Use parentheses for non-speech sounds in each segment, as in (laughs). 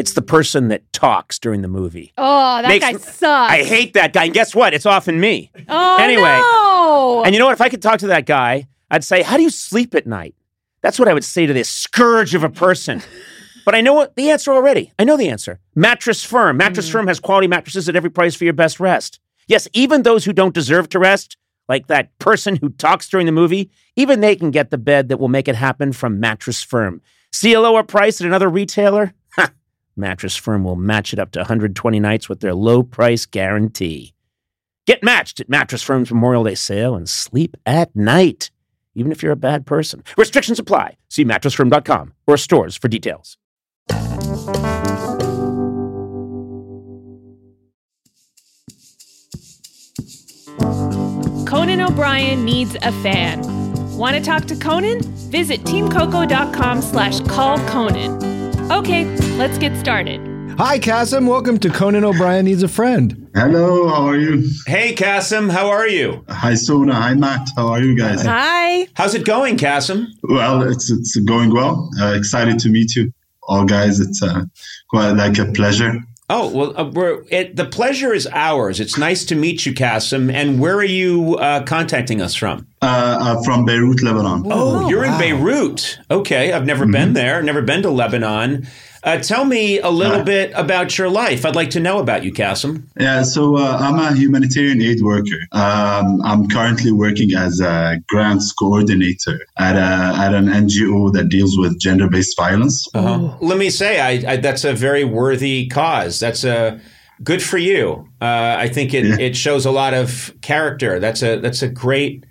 It's the person that talks during the movie. Oh, that Makes guy sucks. I hate that guy. And guess what? It's often me. Oh, Anyway. no. And you know what? If I could talk to that guy, I'd say, How do you sleep at night? That's what I would say to this scourge of a person. (laughs) But I know what the answer already. I know the answer. Mattress Firm. Mattress mm. Firm has quality mattresses at every price for your best rest. Yes, even those who don't deserve to rest, like that person who talks during the movie, even they can get the bed that will make it happen from Mattress Firm. See a lower price at another retailer? Mattress Firm will match it up to 120 nights with their low price guarantee. Get matched at Mattress Firm's Memorial Day sale and sleep at night, even if you're a bad person. Restrictions apply. See mattressfirm.com or stores for details. Conan O'Brien needs a fan. Want to talk to Conan? Visit teamcoco.com slash call Conan. Okay, let's get started. Hi, Kassem. Welcome to Conan O'Brien Needs a Friend. Hello, how are you? Hey, Kassem, how are you? Hi, Sona. Hi, Matt. How are you guys? Hi. How's it going, Kassem? Well, it's it's going well. Uh, excited to meet you, all guys. It's uh, quite like a pleasure. Oh, well, uh, we're, it, the pleasure is ours. It's nice to meet you, Kassem. And where are you uh, contacting us from? Uh, uh, from Beirut, Lebanon. Oh, you're in Beirut. Okay, I've never been there, never been to Lebanon. Uh, tell me a little Uh. bit about your life. I'd like to know about you, Kassem. Yeah, so uh, I'm a humanitarian aid worker. Um, I'm currently working as a grants coordinator at a at an NGO that deals with gender-based violence. Uh-huh. Let me say, I, I, that's a very worthy cause. That's a good for you. Uh, I think it, Yeah. it shows a lot of character. That's a that's a great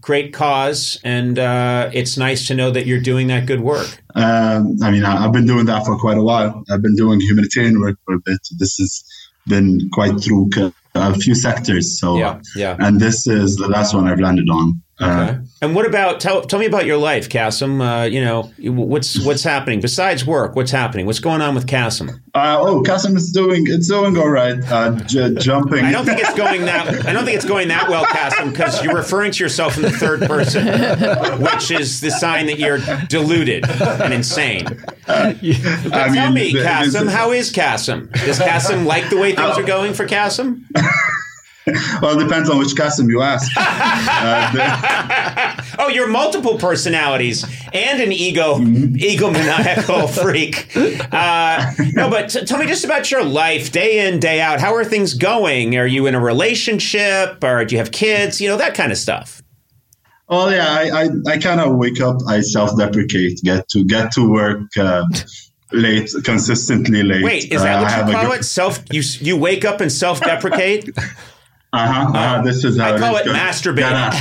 great cause, and uh, it's nice to know that you're doing that good work. Um, I mean, I, I've been doing that for quite a while. I've been doing humanitarian work for a bit. This has been quite through a few sectors. So, Yeah, yeah. and this is the last one I've landed on. Uh, Okay. And what about tell tell me about your life, Kassem? Uh, you know, what's what's happening besides work? What's happening? What's going on with Kassem? uh, oh, Kassem is doing it's doing all right. Uh, j- jumping. I don't think it's going that. I don't think it's going that well, Kassem, because you're referring to yourself in the third person, which is the sign that you're deluded and insane. I Tell mean, me, Kassem, how is Kassem? Does Kassem like the way things are going for Kassem? (laughs) well, it depends on which Kassem you ask. (laughs) uh, Oh, you're multiple personalities and an ego egomaniacal (laughs) freak. Uh, no, but t- tell me just about your life, day in, day out. How are things going? Are you in a relationship, or do you have kids? You know that kind of stuff. well, yeah, I, I, I kind of wake up, I self-deprecate, get to get to work uh, late, consistently late. Wait, is Uh, that I what you call it? Self? You you wake up and self-deprecate? Uh-huh, uh, this is how I call it. Gotta-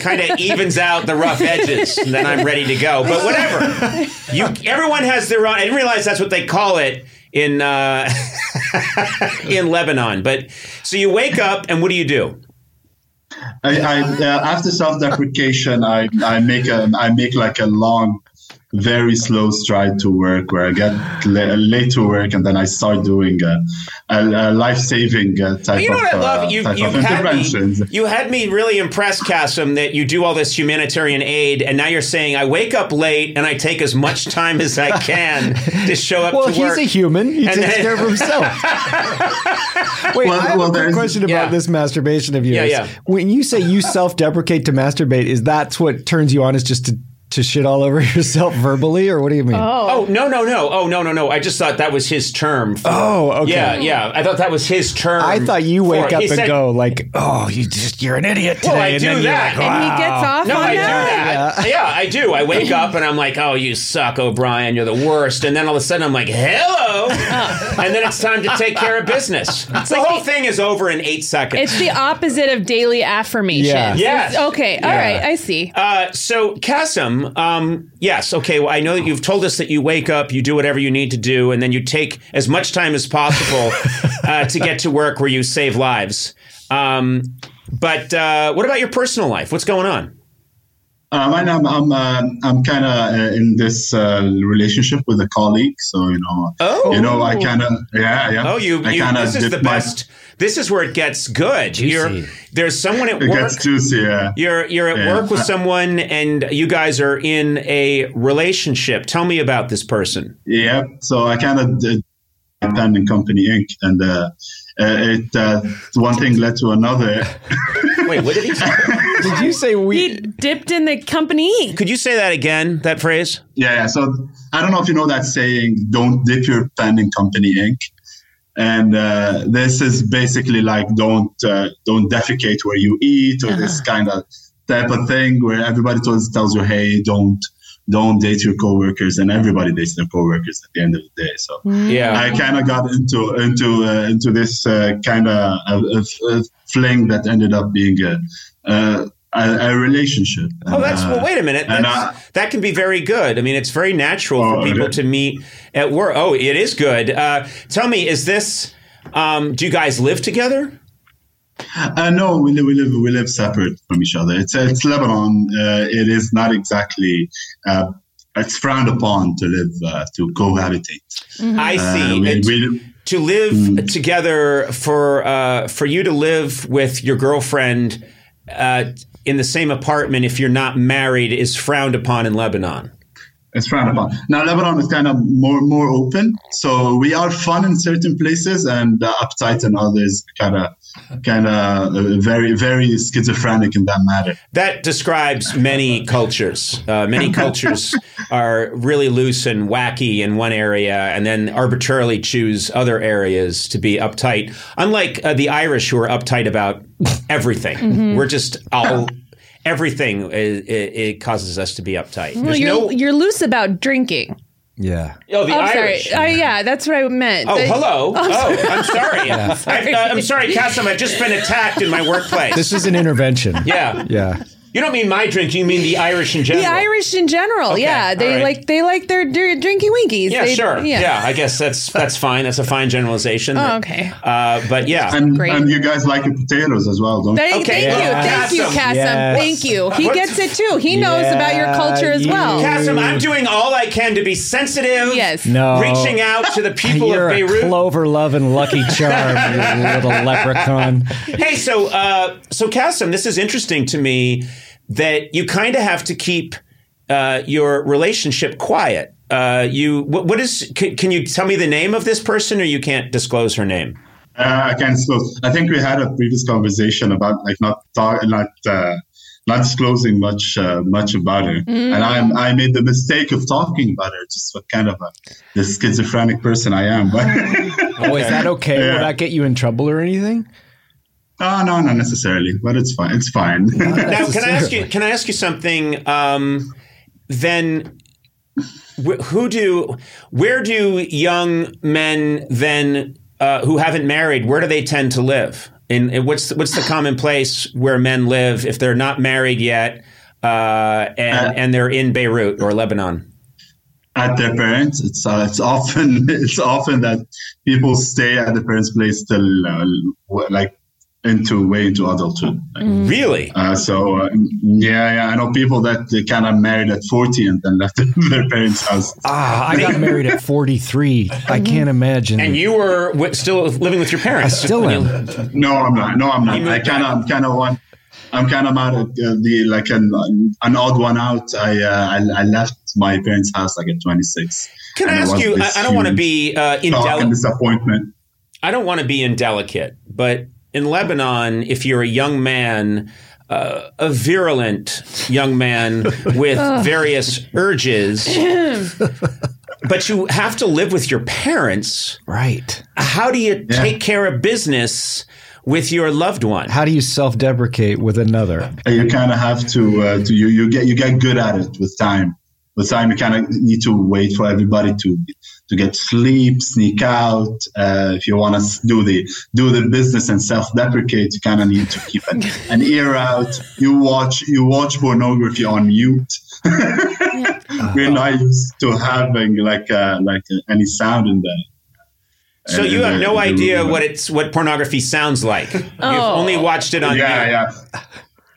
kind of evens out the rough edges, and then I'm ready to go. But whatever. You, everyone has their own. I didn't realize that's what they call it in uh, (laughs) in Lebanon. But so you wake up, and what do you do? I, I uh, after self-deprecation, I, I make a I make like a long, very slow stride to work where I get la- late to work and then I start doing a, a, a life-saving uh, type You know of, what I love? uh, You type you of had interventions. me you had me really impressed, Kassem, that you do all this humanitarian aid, and now you're saying I wake up late and I take as much time as I can to show up (laughs) Well, to he's a human. He And takes then- care of himself. (laughs) Wait, Well- I have well, a quick question about Yeah. this masturbation of yours. Yeah, yeah. When you say you (laughs) self-deprecate to masturbate, is that what turns you on? Is just to to shit all over (laughs) yourself verbally, or what do you mean? Oh oh. no no no! Oh no no no! I just thought that was his term. For, Oh, okay. Yeah yeah. I thought that was his term. I thought you wake it. up and said- go like, "Oh, you just you're an idiot today." Well, I and do then you're that. like, And he gets "Wow." off No, on I do that. that. (laughs) Yeah. I do. I wake up and I'm like, "Oh, you suck, O'Brien. You're the worst." And then all of a sudden, I'm like, "Hello," (laughs) and then it's time to take care of business. the whole thing is over in eight seconds. It's the opposite of daily affirmation. Yeah. Yes. Okay. All right. I see. Uh, so, Kassem, um, yes, okay. Well, I know that you've told us that you wake up, you do whatever you need to do, and then you take as much time as possible (laughs) uh, to get to work where you save lives. Um, but uh, what about your personal life? What's going on? Um, and I'm I'm uh, I'm kind of uh, in this uh, relationship with a colleague, so you know, Oh. you know, I kind of yeah yeah. Oh, you, I you kinda this is dip the my- best. This is where it gets good. You're, there's someone at It work. gets juicy, yeah. You're you're at Yeah. work with someone, and you guys are in a relationship. Tell me about this person. Yeah, so I kind of did Independent Company Inc. And uh, uh, it uh, one thing led to another. (laughs) Wait, what did he say? Did you say He we? dipped in the company. Could you say that again? That phrase? yeah, yeah. So I don't know if you know that saying, "Don't dip your pen in Company ink." And uh, this is basically like don't uh, don't defecate where you eat or this kind of type of thing where everybody tells tells you, hey, don't don't date your coworkers, and everybody dates their coworkers at the end of the day. So Yeah. I kind of got into into uh, into this uh, kind of uh, uh, fling that ended up being a a, a, relationship. Oh, that's And, well. uh, Wait a minute. That's, uh, that can be very good. I mean, it's very natural for Oh, people okay. to meet at work. Oh, it is good. Uh, tell me, is this? Um, do you guys live together? Uh, no, we live, we live we live separate from each other. It's it's Lebanon. Uh, it is not exactly. Uh, it's frowned upon to live uh, to cohabitate. I Uh, see. we, we, to live Mm. together for uh, for you to live with your girlfriend uh, in the same apartment if you're not married is frowned upon in Lebanon. It's frowned upon. Now Lebanon is kind of more more open, so we are fun in certain places and uh, uptight in others. Kind of kind of uh, very very schizophrenic in that matter. That describes many cultures. Uh, many (laughs) cultures are really loose and wacky in one area, and then arbitrarily choose other areas to be uptight. Unlike uh, the Irish, who are uptight about everything, we're just all (laughs) everything. It, it, it causes us to be uptight. Well, There's you're no. you're loose about drinking. Yeah. Oh, the Oh, Irish. sorry. Uh, yeah, that's what I meant. Oh, The- hello. (laughs) Oh, I'm sorry. sorry. I, uh, I'm sorry, Kassem. I've just been attacked in my workplace. This is an intervention. yeah. Yeah. You don't mean my drink. You mean the Irish in general. The Irish in general, Okay, yeah, they all right. like they like their, their drinking winkies. Yeah, They- sure. Yeah. I guess that's that's fine. That's a fine generalization. Oh, okay. Uh, but yeah. And Great. and you guys like your potatoes as well, don't you? Thank, Okay, thank you, yeah. thank you, Kassem. Kassem. Yes. Thank you. He What- gets it too. He knows about your culture as well. Kassem, I'm doing all I can to be sensitive. Yes. No. Reaching out to the people You're of a Beirut. clover and Lucky Charm, you little leprechaun. hey, so uh, so Kassem, this is interesting to me that you kind of have to keep uh, your relationship quiet. Uh, you what, what is? Can, can you tell me the name of this person, or you can't disclose her name? Uh, I can't disclose. I think we had a previous conversation about like not talk, not uh, not disclosing much uh, much about her, and I I made the mistake of talking about her. Just what kind of a the schizophrenic person I am. But Oh, is that okay? (laughs) Yeah. Will that get you in trouble or anything? Oh no, not necessarily. But it's fine. It's fine. (laughs) Now, can I ask you? Can I ask you something? Um, then, wh- who do? Where do young men then uh, who haven't married? Where do they tend to live? In, in what's the, what's the common place where men live if they're not married yet, uh, and Uh, and they're in Beirut or Lebanon? at their parents, it's uh, it's often (laughs) it's often that people stay at the parents' place till uh, like into way into adulthood. Like, Really? Uh, so uh, yeah, yeah, I know people that they kind of married at forty and then left (laughs) their parents' house. Ah, I got married at 43. I (laughs) can't imagine. And you were w- still living with your parents? I still when you- No, I'm not. No, I'm not. I kind of. I'm kind of one. I'm kind of out of uh, the like an an odd one out. I, uh, I I left my parents' house like at 26. Can I ask you? I, I don't want to be uh, indelicate. disappointment. I don't want to be indelicate, but in Lebanon, if you're a young man, uh, a virulent young man (laughs) with various urges, (laughs) but you have to live with your parents. Right. How do you take care of business with your loved one? How do you self-deprecate with another? you kind of have to uh, to you you get you get good at it with time. With time, you kind of need to wait for everybody to to get sleep, sneak out. Uh, if you want to do the do the business and self-deprecate, you kind of need to keep an, (laughs) an ear out. You watch you watch pornography on mute. (laughs) We're not used to having like uh, like uh, any sound in there. So you have no idea what it's what pornography sounds like. You've Oh. only watched it on Yeah, mute. yeah.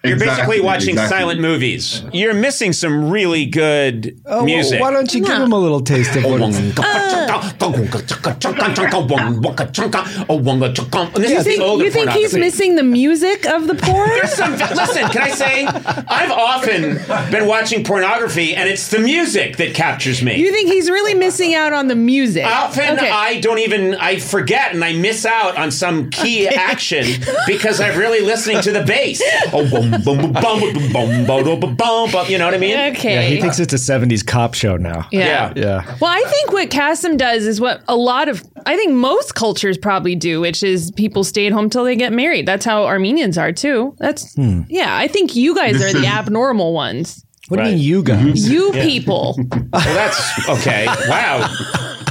You're basically watching exactly. silent movies. You're missing some really good Oh, music. Why don't you give him a little taste of oh, what it's oh, This is think, you think he's missing the music of the porn? Some- listen, can I say, I've often been watching pornography and it's the music that captures me. You think he's really missing out on the music? Often Okay. I don't even I forget and I miss out on some key action because I'm really listening to the bass. (laughs) Oh, Boom, boom, boom, boom, boom, boom, boom, You know what I mean? Okay. Yeah, he thinks it's a 70s cop show now. Yeah. yeah. Yeah. Well, I think what Kassem does is what a lot of, I think most cultures probably do, which is people stay at home till they get married. That's how Armenians are too. That's, hmm. yeah, I think you guys are the abnormal ones. What right. do you mean, you guys? You yeah. people. well, that's okay. Wow.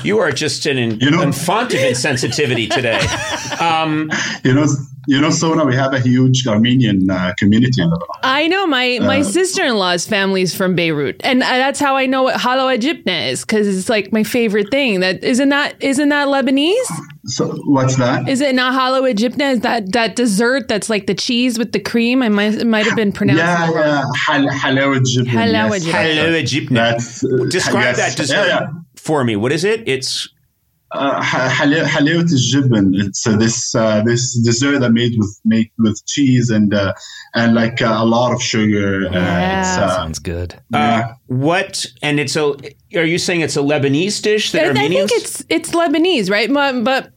You are just an, you know, font of insensitivity today. (laughs) Um, you know, you know, Sona, we have a huge Armenian uh, community in Lebanon. I know my my sister in law's family is from Beirut, and uh, that's how I know what halo Egyptna is because it's like my favorite thing. That isn't that isn't that Lebanese? So what's that? Is it not halo Egyptna? Is that that dessert that's like the cheese with the cream? I might it might have been pronounced yeah, wrong. yeah, Hal- halawa jibn. Halawa yes. jibn. hello, That's uh, Describe yes. that dessert Yeah, yeah. for me. What is it? It's Uh, ha- hal- halawat al-jibn. It's uh, this uh, this dessert that made with made with cheese and uh, and like uh, a lot of sugar. Uh, it's, uh, Sounds good. yeah. what? And it's a. Are you saying it's a Lebanese dish that I, I think it's it's Lebanese, right? But, but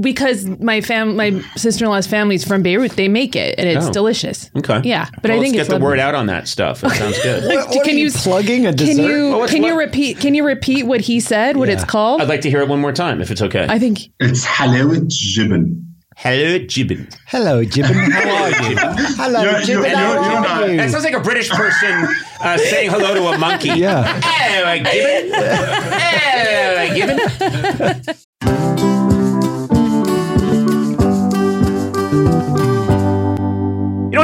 because my fam my sister in law's family's from Beirut, they make it and it's Oh. delicious. Okay. Yeah, but Well, I think let's it's get the word out on that stuff. It sounds good. What, what can are you, you- plugging a dessert? Can you Well, what's- can you what- repeat can you repeat what he said? What it's called? I'd like to hear it one more time, if it's okay. I think It's halawat jibn. Hello, Jibbin. Hello, Jibbin. How are you? (laughs) Hello, You're- Jibbin. you're- How you're- you're you? That sounds like a British person uh, saying hello to a monkey. Yeah. Hello, Gibbon. Hello, Gibbon.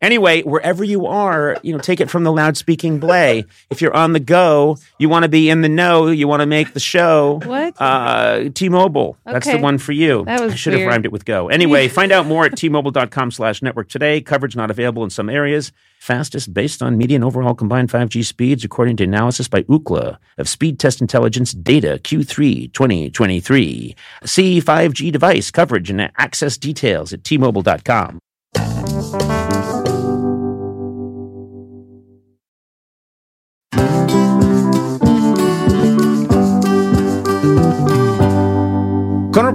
Anyway, wherever you are, you know, take it from the loud-speaking Blay. if you're on the go, you want to be in the know, you want to make the show. What? Uh, T-Mobile. That's the one for you. That was I should have rhymed it with go. Anyway, (laughs) find out more at T-Mobile.com slash network today. Coverage not available in some areas. Fastest based on median overall combined 5G speeds, according to analysis by Ookla of Speed Test Intelligence Data Q3 2023. See 5G device coverage and access details at T-Mobile.com.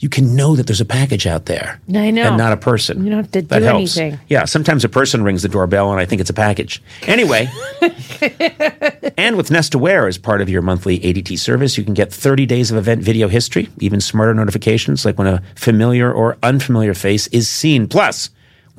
You can know that there's a package out there. I know. And not a person. You don't have to that do helps. anything. Yeah, sometimes a person rings the doorbell and I think it's a package. Anyway, (laughs) and with Nest Aware as part of your monthly ADT service, you can get 30 days of event video history, even smarter notifications like when a familiar or unfamiliar face is seen. Plus,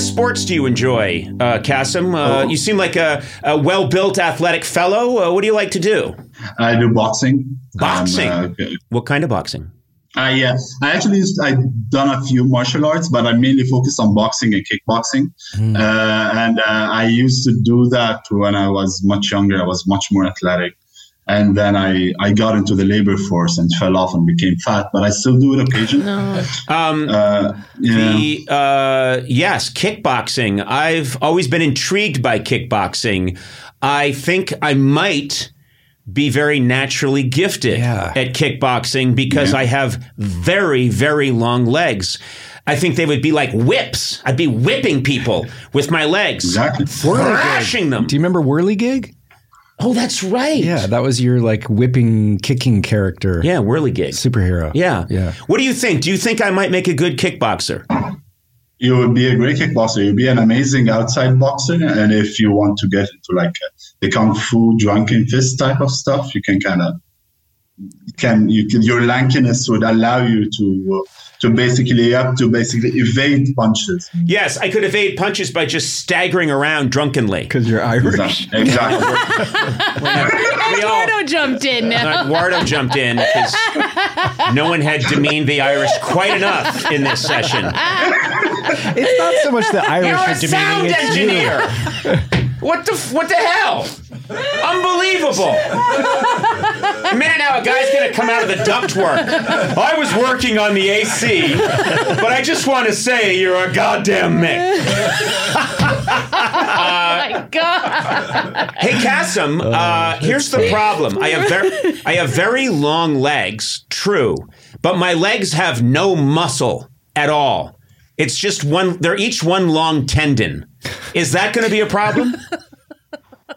What sports do you enjoy, uh, Kassem? Uh, You seem like a, a well built athletic fellow. Uh, what do you like to do? I do boxing. Boxing? Um, uh, What kind of boxing? I yeah, I actually used, I've done a few martial arts, but I mainly focus on boxing and kickboxing. Uh, and uh, I used to do that when I was much younger. I was much more athletic, and then I I got into the labor force and fell off and became fat. But I still do it occasionally. Um, Uh, yeah. The uh, yes, kickboxing. I've always been intrigued by kickboxing. I think I might be very naturally gifted Yeah. at kickboxing because I have very, very long legs. I think they would be like whips. I'd be whipping people with my legs, Exactly. thrashing them. Do you remember Whirligig? Oh, that's right. Yeah, that was your like whipping, kicking character. yeah, whirligig. Superhero. Yeah. Yeah. What do you think? Do you think I might make a good kickboxer? you would be a great kickboxer. You'd be an amazing outside boxer. And if you want to get into like a, the kung fu drunken fist type of stuff, you can kind of can you can your lankiness would allow you to uh, to basically up to basically evade punches. Yes, I could evade punches by just staggering around drunkenly. Because you're Irish. Exactly. exactly. (laughs) We all, Eduardo jumped in. Uh, (laughs) Eduardo jumped in because no one had demeaned the Irish quite enough in this session. It's not so much the Irish You're are a sound demeaning. It's you. engineer. (laughs) What the f- what the hell? Unbelievable! A minute now, a guy's gonna come out of the ductwork. I was working on the AC, but I just want to say you're a goddamn Mick. (laughs) my God. Hey, Kassem, uh, here's the problem. I have very, I have very long legs, true, but my legs have no muscle at all. It's just one. They're each one long tendon. Is that going to be a problem? (laughs)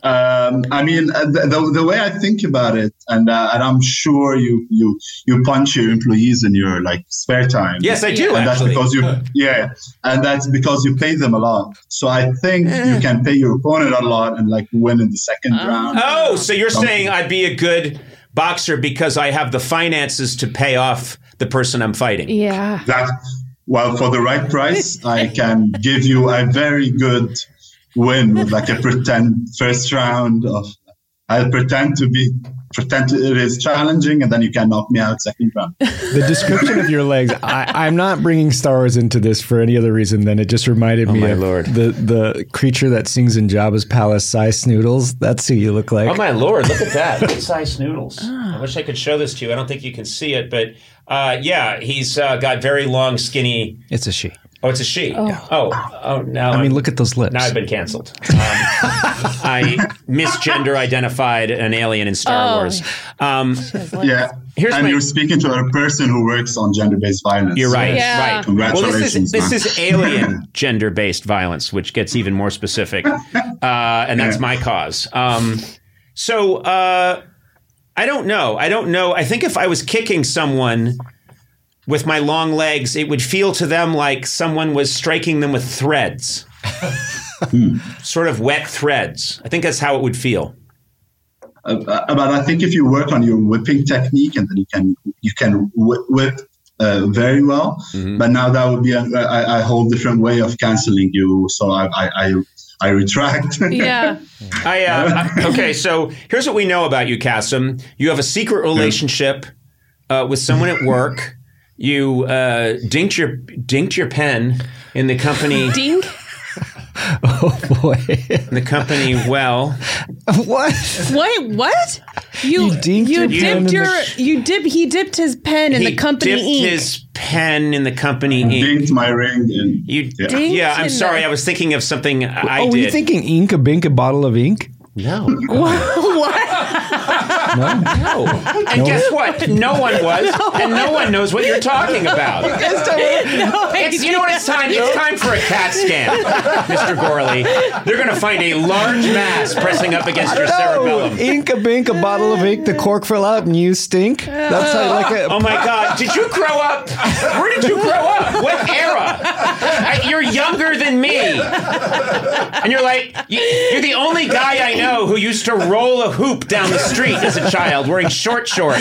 Um, I mean, uh, the, the, the way I think about it, and uh, and I'm sure you you you punch your employees in your like spare time. Yes, I do. and that's because you yeah, and that's because you pay them a lot. So I think you can pay your opponent a lot and like win in the second round. oh, so you're saying I'd be a good boxer because I have the finances to pay off the person I'm fighting? Yeah. That well, for the right price, I can give you a very good win with like a pretend first round of. I'll pretend to be pretend it is challenging, and then you can knock me out second round. (laughs) The description of your legs, I, I'm not bringing Star Wars into this for any other reason than it just reminded me my of lord. the the creature that sings in Jabba's palace, Sy Snootles. That's who you look like. Oh my lord! Look at that. Look (laughs) at Sy Snootles. I wish I could show this to you. I don't think you can see it, but uh, yeah, he's uh, got very long, skinny. It's a she. Oh, it's a she. Oh, oh, now I I'm- mean, look at those lips. Now I've been canceled. Um, I misgender identified an alien in Star Oh. Wars. Um, Yeah, Here's and my- you're speaking to a person who works on gender-based violence. you're right. Yeah. Right. Well, this is Congratulations, this is alien (laughs) gender-based violence, which gets even more specific, uh, and that's my cause. Um, so uh, I don't know. I don't know. I think if I was kicking someone with my long legs, it would feel to them like someone was striking them with threads, sort of wet threads. I think that's how it would feel. Uh, uh, but I think if you work on your whipping technique, and then you can you can whip, whip uh, very well. Mm-hmm. But now that would be a, a, a whole different way of canceling you. So I I, I, I retract. (laughs) Yeah. I, uh, I- okay, so here's what we know about you, Kassem. You have a secret relationship uh, with someone at work. You uh, dinked your dinked your pen in the company (laughs) Dink. (laughs) oh boy. in the company well. what? Wait, what? You You dinked you your pen dipped the your sh- you dip he dipped his pen in he the company dipped ink. his pen in the company ink. Dinked my ring. And, You, Yeah. Dinked yeah, I'm sorry. the- I was thinking of something I oh, were you thinking ink, a bink, a bottle of ink? no, what? (laughs) No. (laughs) no. And guess what? No one was, (laughs) and no one knows what you're talking about. (laughs) It's, you know what? It's time. It's time for a CAT scan, Mr. Gourley. They're going to find a large mass pressing up against your cerebellum. ink, a bink, a bottle of ink, the cork fell out, and you stink. That's how, like a. Oh my God! Did you grow up? Where did you grow up? What era? I- You're younger than me, and you're like you- you're the only guy I know who used to roll a hoop down the street as a child wearing short shorts.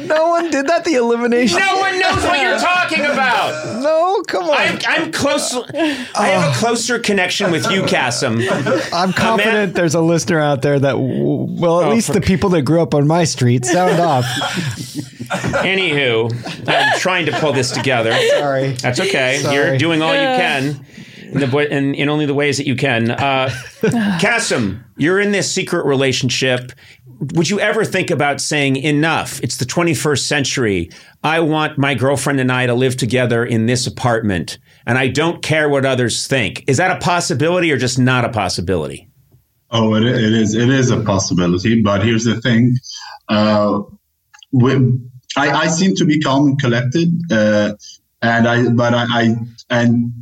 No one did that. The elimination. No one knows what you're talking about. No, come on. I'm, I'm close. I have a closer connection with you, Kassem. I'm confident there's a listener out there that, well, at Oh, least for- the people that grew up on my street sound off. Anywho, I'm trying to pull this together. Sorry. That's okay. Sorry. You're doing all you can. In, the, in, in only the ways that you can. Uh, (laughs) Kassem, you're in this secret relationship. Would you ever think about saying, enough? It's the 21st century. I want my girlfriend and I to live together in this apartment, and I don't care what others think. Is that a possibility or just not a possibility? Oh, it, it is. It is a possibility. But here's the thing: uh, we, I, I seem to be calm and collected, uh, and I. But I, I and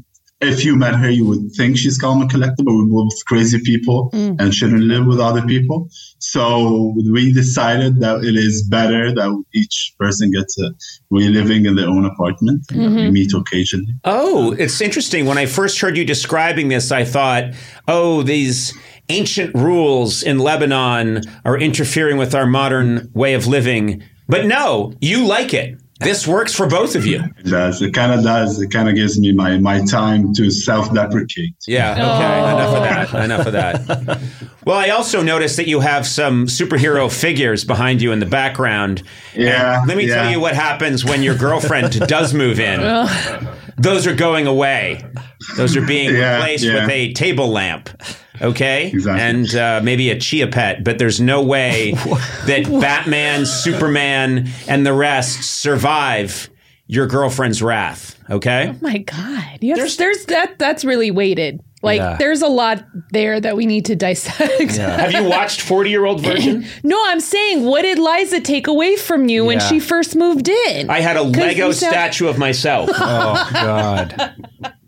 if you met her, you would think she's calm and collected, but we're both crazy people mm. and shouldn't live with other people. So we decided that it is better that each person gets a, we're living in their own apartment. We mm-hmm. meet occasionally. Oh, um, it's interesting. When I first heard you describing this, I thought, oh, these ancient rules in Lebanon are interfering with our modern way of living. But no, you like it. This works for both of you. It does. It kind of does. It kind of gives me my, my time to self deprecate. Yeah. Okay. Oh. Enough of that. Enough of that. (laughs) Well, I also noticed that you have some superhero figures behind you in the background. Yeah, And let me yeah. tell you what happens when your girlfriend does move in. (laughs) Those are going away. Those are being (laughs) Yeah, replaced yeah. with a table lamp. Okay. Exactly. And uh, maybe a chia pet, but there's no way (laughs) that Batman, Superman, and the rest survive your girlfriend's wrath. Okay. Oh my God. Yes, there's, that. That's really weighted. Like, Yeah. there's a lot there that we need to dissect. (laughs) Have you watched 40 year old virgin? (laughs) no, I'm saying, what did Liza take away from you when she first moved in? I had a Lego sound- statue of myself. (laughs) Oh God,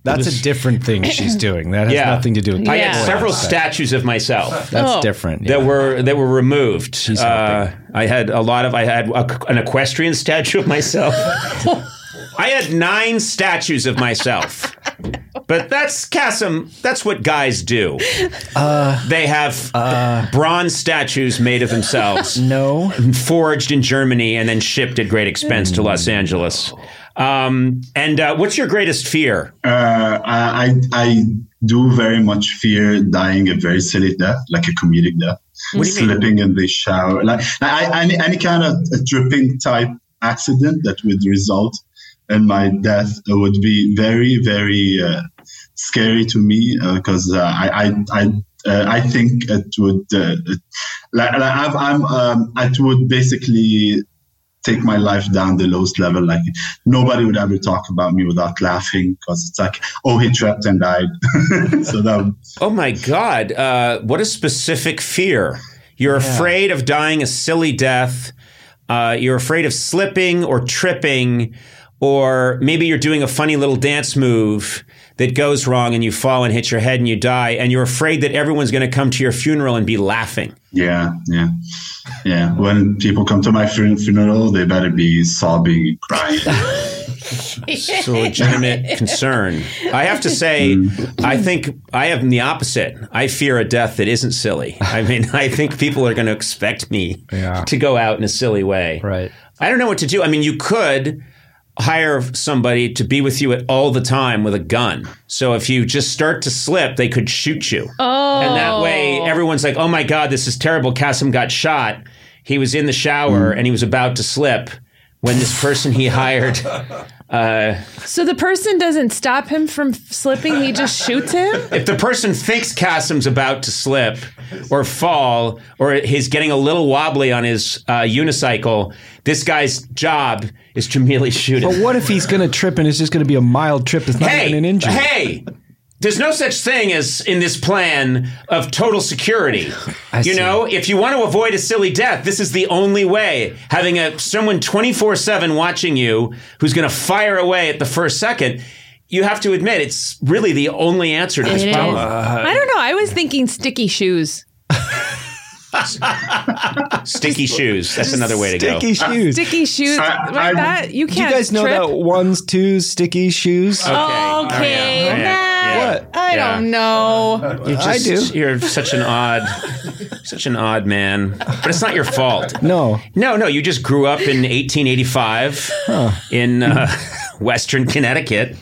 that's a different thing she's (laughs) doing. That has Yeah. nothing to do with. I Yeah. had several statues of myself That's Oh. different. that yeah. were that were removed. She's Uh. I had a lot of. I had a, an equestrian statue of myself. (laughs) I had nine statues of myself. But that's Kassem. That's what guys do. they have bronze statues made of themselves, no. forged in Germany, and then shipped at great expense to Los Angeles. Um, and uh, what's your greatest fear? Uh, I, I do very much fear dying a very silly death, like a comedic death, What do you mean? slipping in the shower, like I, any, any kind of a dripping type accident that would result in my death would be very, very uh, scary to me because uh, I, I, I, uh, I think it would, uh, like, like I've, I'm, um, it would basically take my life down the lowest level. Like nobody would ever talk about me without laughing because it's like, oh, he tripped and died. (laughs) so that would, (laughs) Oh my God. Uh, what a specific fear. You're afraid of dying a silly death. Uh, you're afraid of slipping or tripping, or maybe you're doing a funny little dance move that goes wrong and you fall and hit your head and you die. And you're afraid that everyone's going to come to your funeral and be laughing. yeah, yeah, yeah. When people come to my fun- funeral, they better be sobbing and crying. (laughs) It's a legitimate concern. I have to say, I think I am the opposite. I fear a death that isn't silly. I mean, I think people are going to expect me Yeah. to go out in a silly way. Right. I don't know what to do. I mean, you could hire somebody to be with you at all the time with a gun. So if you just start to slip, they could shoot you. oh. And that way, oh. everyone's like, oh my God, this is terrible. Kassem got shot. He was in the shower hmm. and he was about to slip when this person he hired. Uh, So the person doesn't stop him from slipping, he just shoots him? (laughs) if the person thinks Kassem's about to slip or fall or he's getting a little wobbly on his uh, unicycle, this guy's job is to merely shoot him. But what if he's going to trip and it's just going to be a mild trip? It's not hey, even an injury. hey, there's no such thing as in this plan of total security. (laughs) I you see. know, if you want to avoid a silly death, this is the only way. Having a someone 24/7 watching you who's going to fire away at the first second, you have to admit it's really the only answer to this It is. problem. I don't know. I was thinking sticky shoes. (laughs) Sticky shoes. That's another way to go. Sticky shoes. Sticky shoes. I- like I- that. You can't you guys know trip. that ones, twos, sticky shoes? Okay. Okay. Oh, yeah. Oh, nah, Yeah. What? I Yeah. don't know. You're I just- do. You're such an odd, (laughs) such an odd man. But it's not your fault. No. No, no, you just grew up in 1885 in uh, (laughs) Western Connecticut,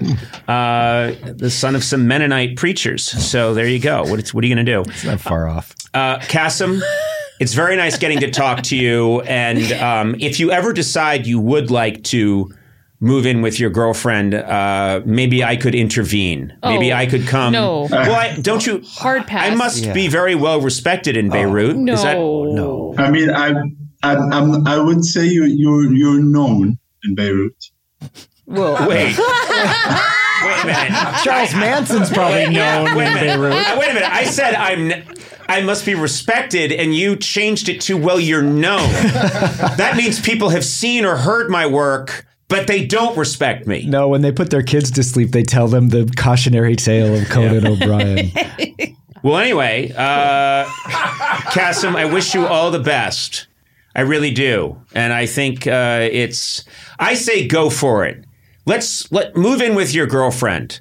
uh, the son of some Mennonite preachers. So there you go. What, what are you going to do? It's not far off. Uh, Kassem, it's very nice getting to talk to you. And um, if you ever decide you would like to move in with your girlfriend, uh, maybe I could intervene. maybe Oh, I could come. no. Well, I, don't you? Hard pass. I must be very well respected in Beirut. No. Is that, no. I mean, I, I, I'm, I would say you, you're, you're known in Beirut. Well, Wait. (laughs) Wait a minute. Charles Manson's probably known Wait in. Beirut. Uh, Wait a minute. I said I'm. n- I must be respected, and you changed it to well, you're known. (laughs) that means people have seen or heard my work but they don't respect me. No, when they put their kids to sleep, they tell them the cautionary tale of Conan O'Brien. (laughs) Well, anyway, uh, Kassem, I wish you all the best. I really do, and I think uh, it's. I say go for it. Let's let move in with your girlfriend.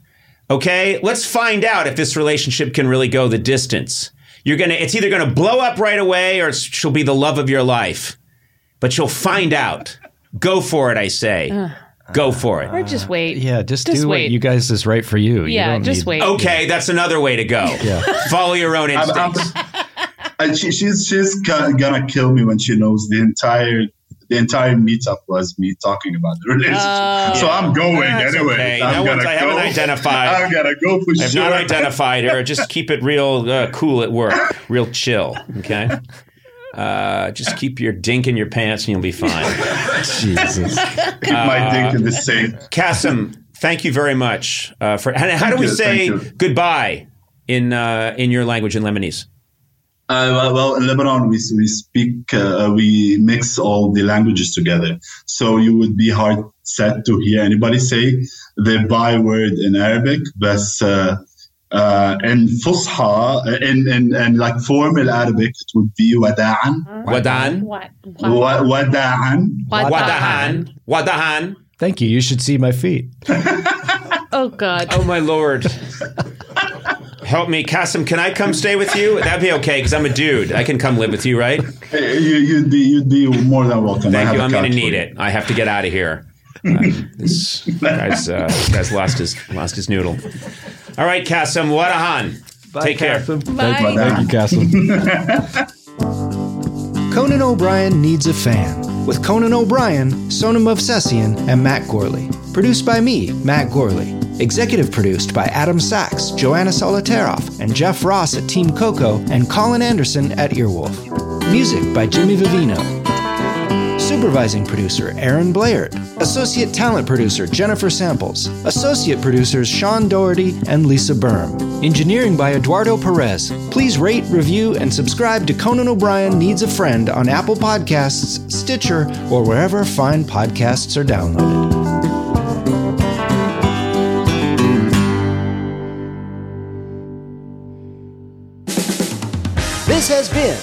Okay, let's find out if this relationship can really go the distance. You're gonna. It's either gonna blow up right away, or it's- she'll be the love of your life. But you'll find out. Go for it, I say. Go for it. Or just wait. Yeah, just, Just do what wait. you guys is right for you. You Yeah, don't just need- wait. Okay, that's another way to go. (laughs) Follow your own I'm- I'm- instincts. (laughs) and she, she's she's go- gonna kill me when she knows the entire the entire meetup was me talking about the relationship. so I'm going That's anyway. okay. I'm No gonna one's- I haven't go. identified. I'm gonna go for I've sure. not identified her. Just keep it real uh, cool at work, (laughs) real chill. Okay. Uh, just keep your dink in your pants and you'll be fine. (laughs) Jesus. Keep my dink in the safe. Kassem, thank you very much uh, for. How, how do we you, say goodbye in uh, in your language in Lebanese? Uh, well, well, in Lebanon, we, we speak, uh, we mix all the languages together. So you would be hard set to hear anybody say the byword in Arabic, but uh, uh, in Fusha, in, in, in like formal Arabic, it would be wada'an. Wadan, What? Wa- Wada'an. wadahan, wadahan. Thank you. You should see my feet. (laughs) Oh God. Oh my lord. Help me, Kassem. Can I come stay with you? That'd be okay because I'm a dude. I can come live with you, right? You, you'd be you'd be more than welcome. I Thank have you. a I'm going to need it. I have to get out of here. Um, this guy's, uh, this guy's lost his lost his noodle. All right, Kassem. Wadahan. Take care. Bye. Thank you, Castle. (laughs) Conan O'Brien Needs a Fan with Conan O'Brien, Sona Movsesian, and Matt Gourley. Produced by me, Matt Gourley. Executive produced by Adam Sachs, Joanna Solotaroff, and Jeff Ross at Team Coco, and Colin Anderson at Earwolf. Music by Jimmy Vivino. Supervising producer Aaron Blair. Associate talent producer Jennifer Samples. Associate producers Sean Doherty and Lisa Berm. Engineering by Eduardo Perez. Please rate, review, and subscribe to Conan O'Brien Needs a Friend on Apple Podcasts, Stitcher, or wherever fine podcasts are downloaded. This has been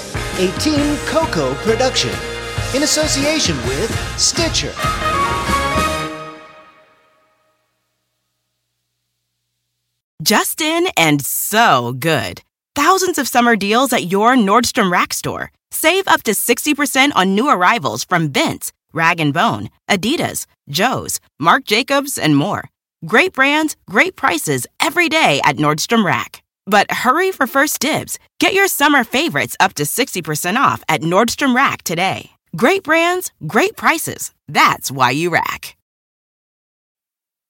a Team Coco production in association with Stitcher. Just in and so good. Thousands of summer deals at your Nordstrom Rack store. Save up to 60% on new arrivals from Vince, Rag & Bone, Adidas, Joe's, Marc Jacobs, and more. Great brands, great prices every day at Nordstrom Rack. But hurry for first dibs. Get your summer favorites up to 60% off at Nordstrom Rack today. Great brands, great prices. That's why you rack.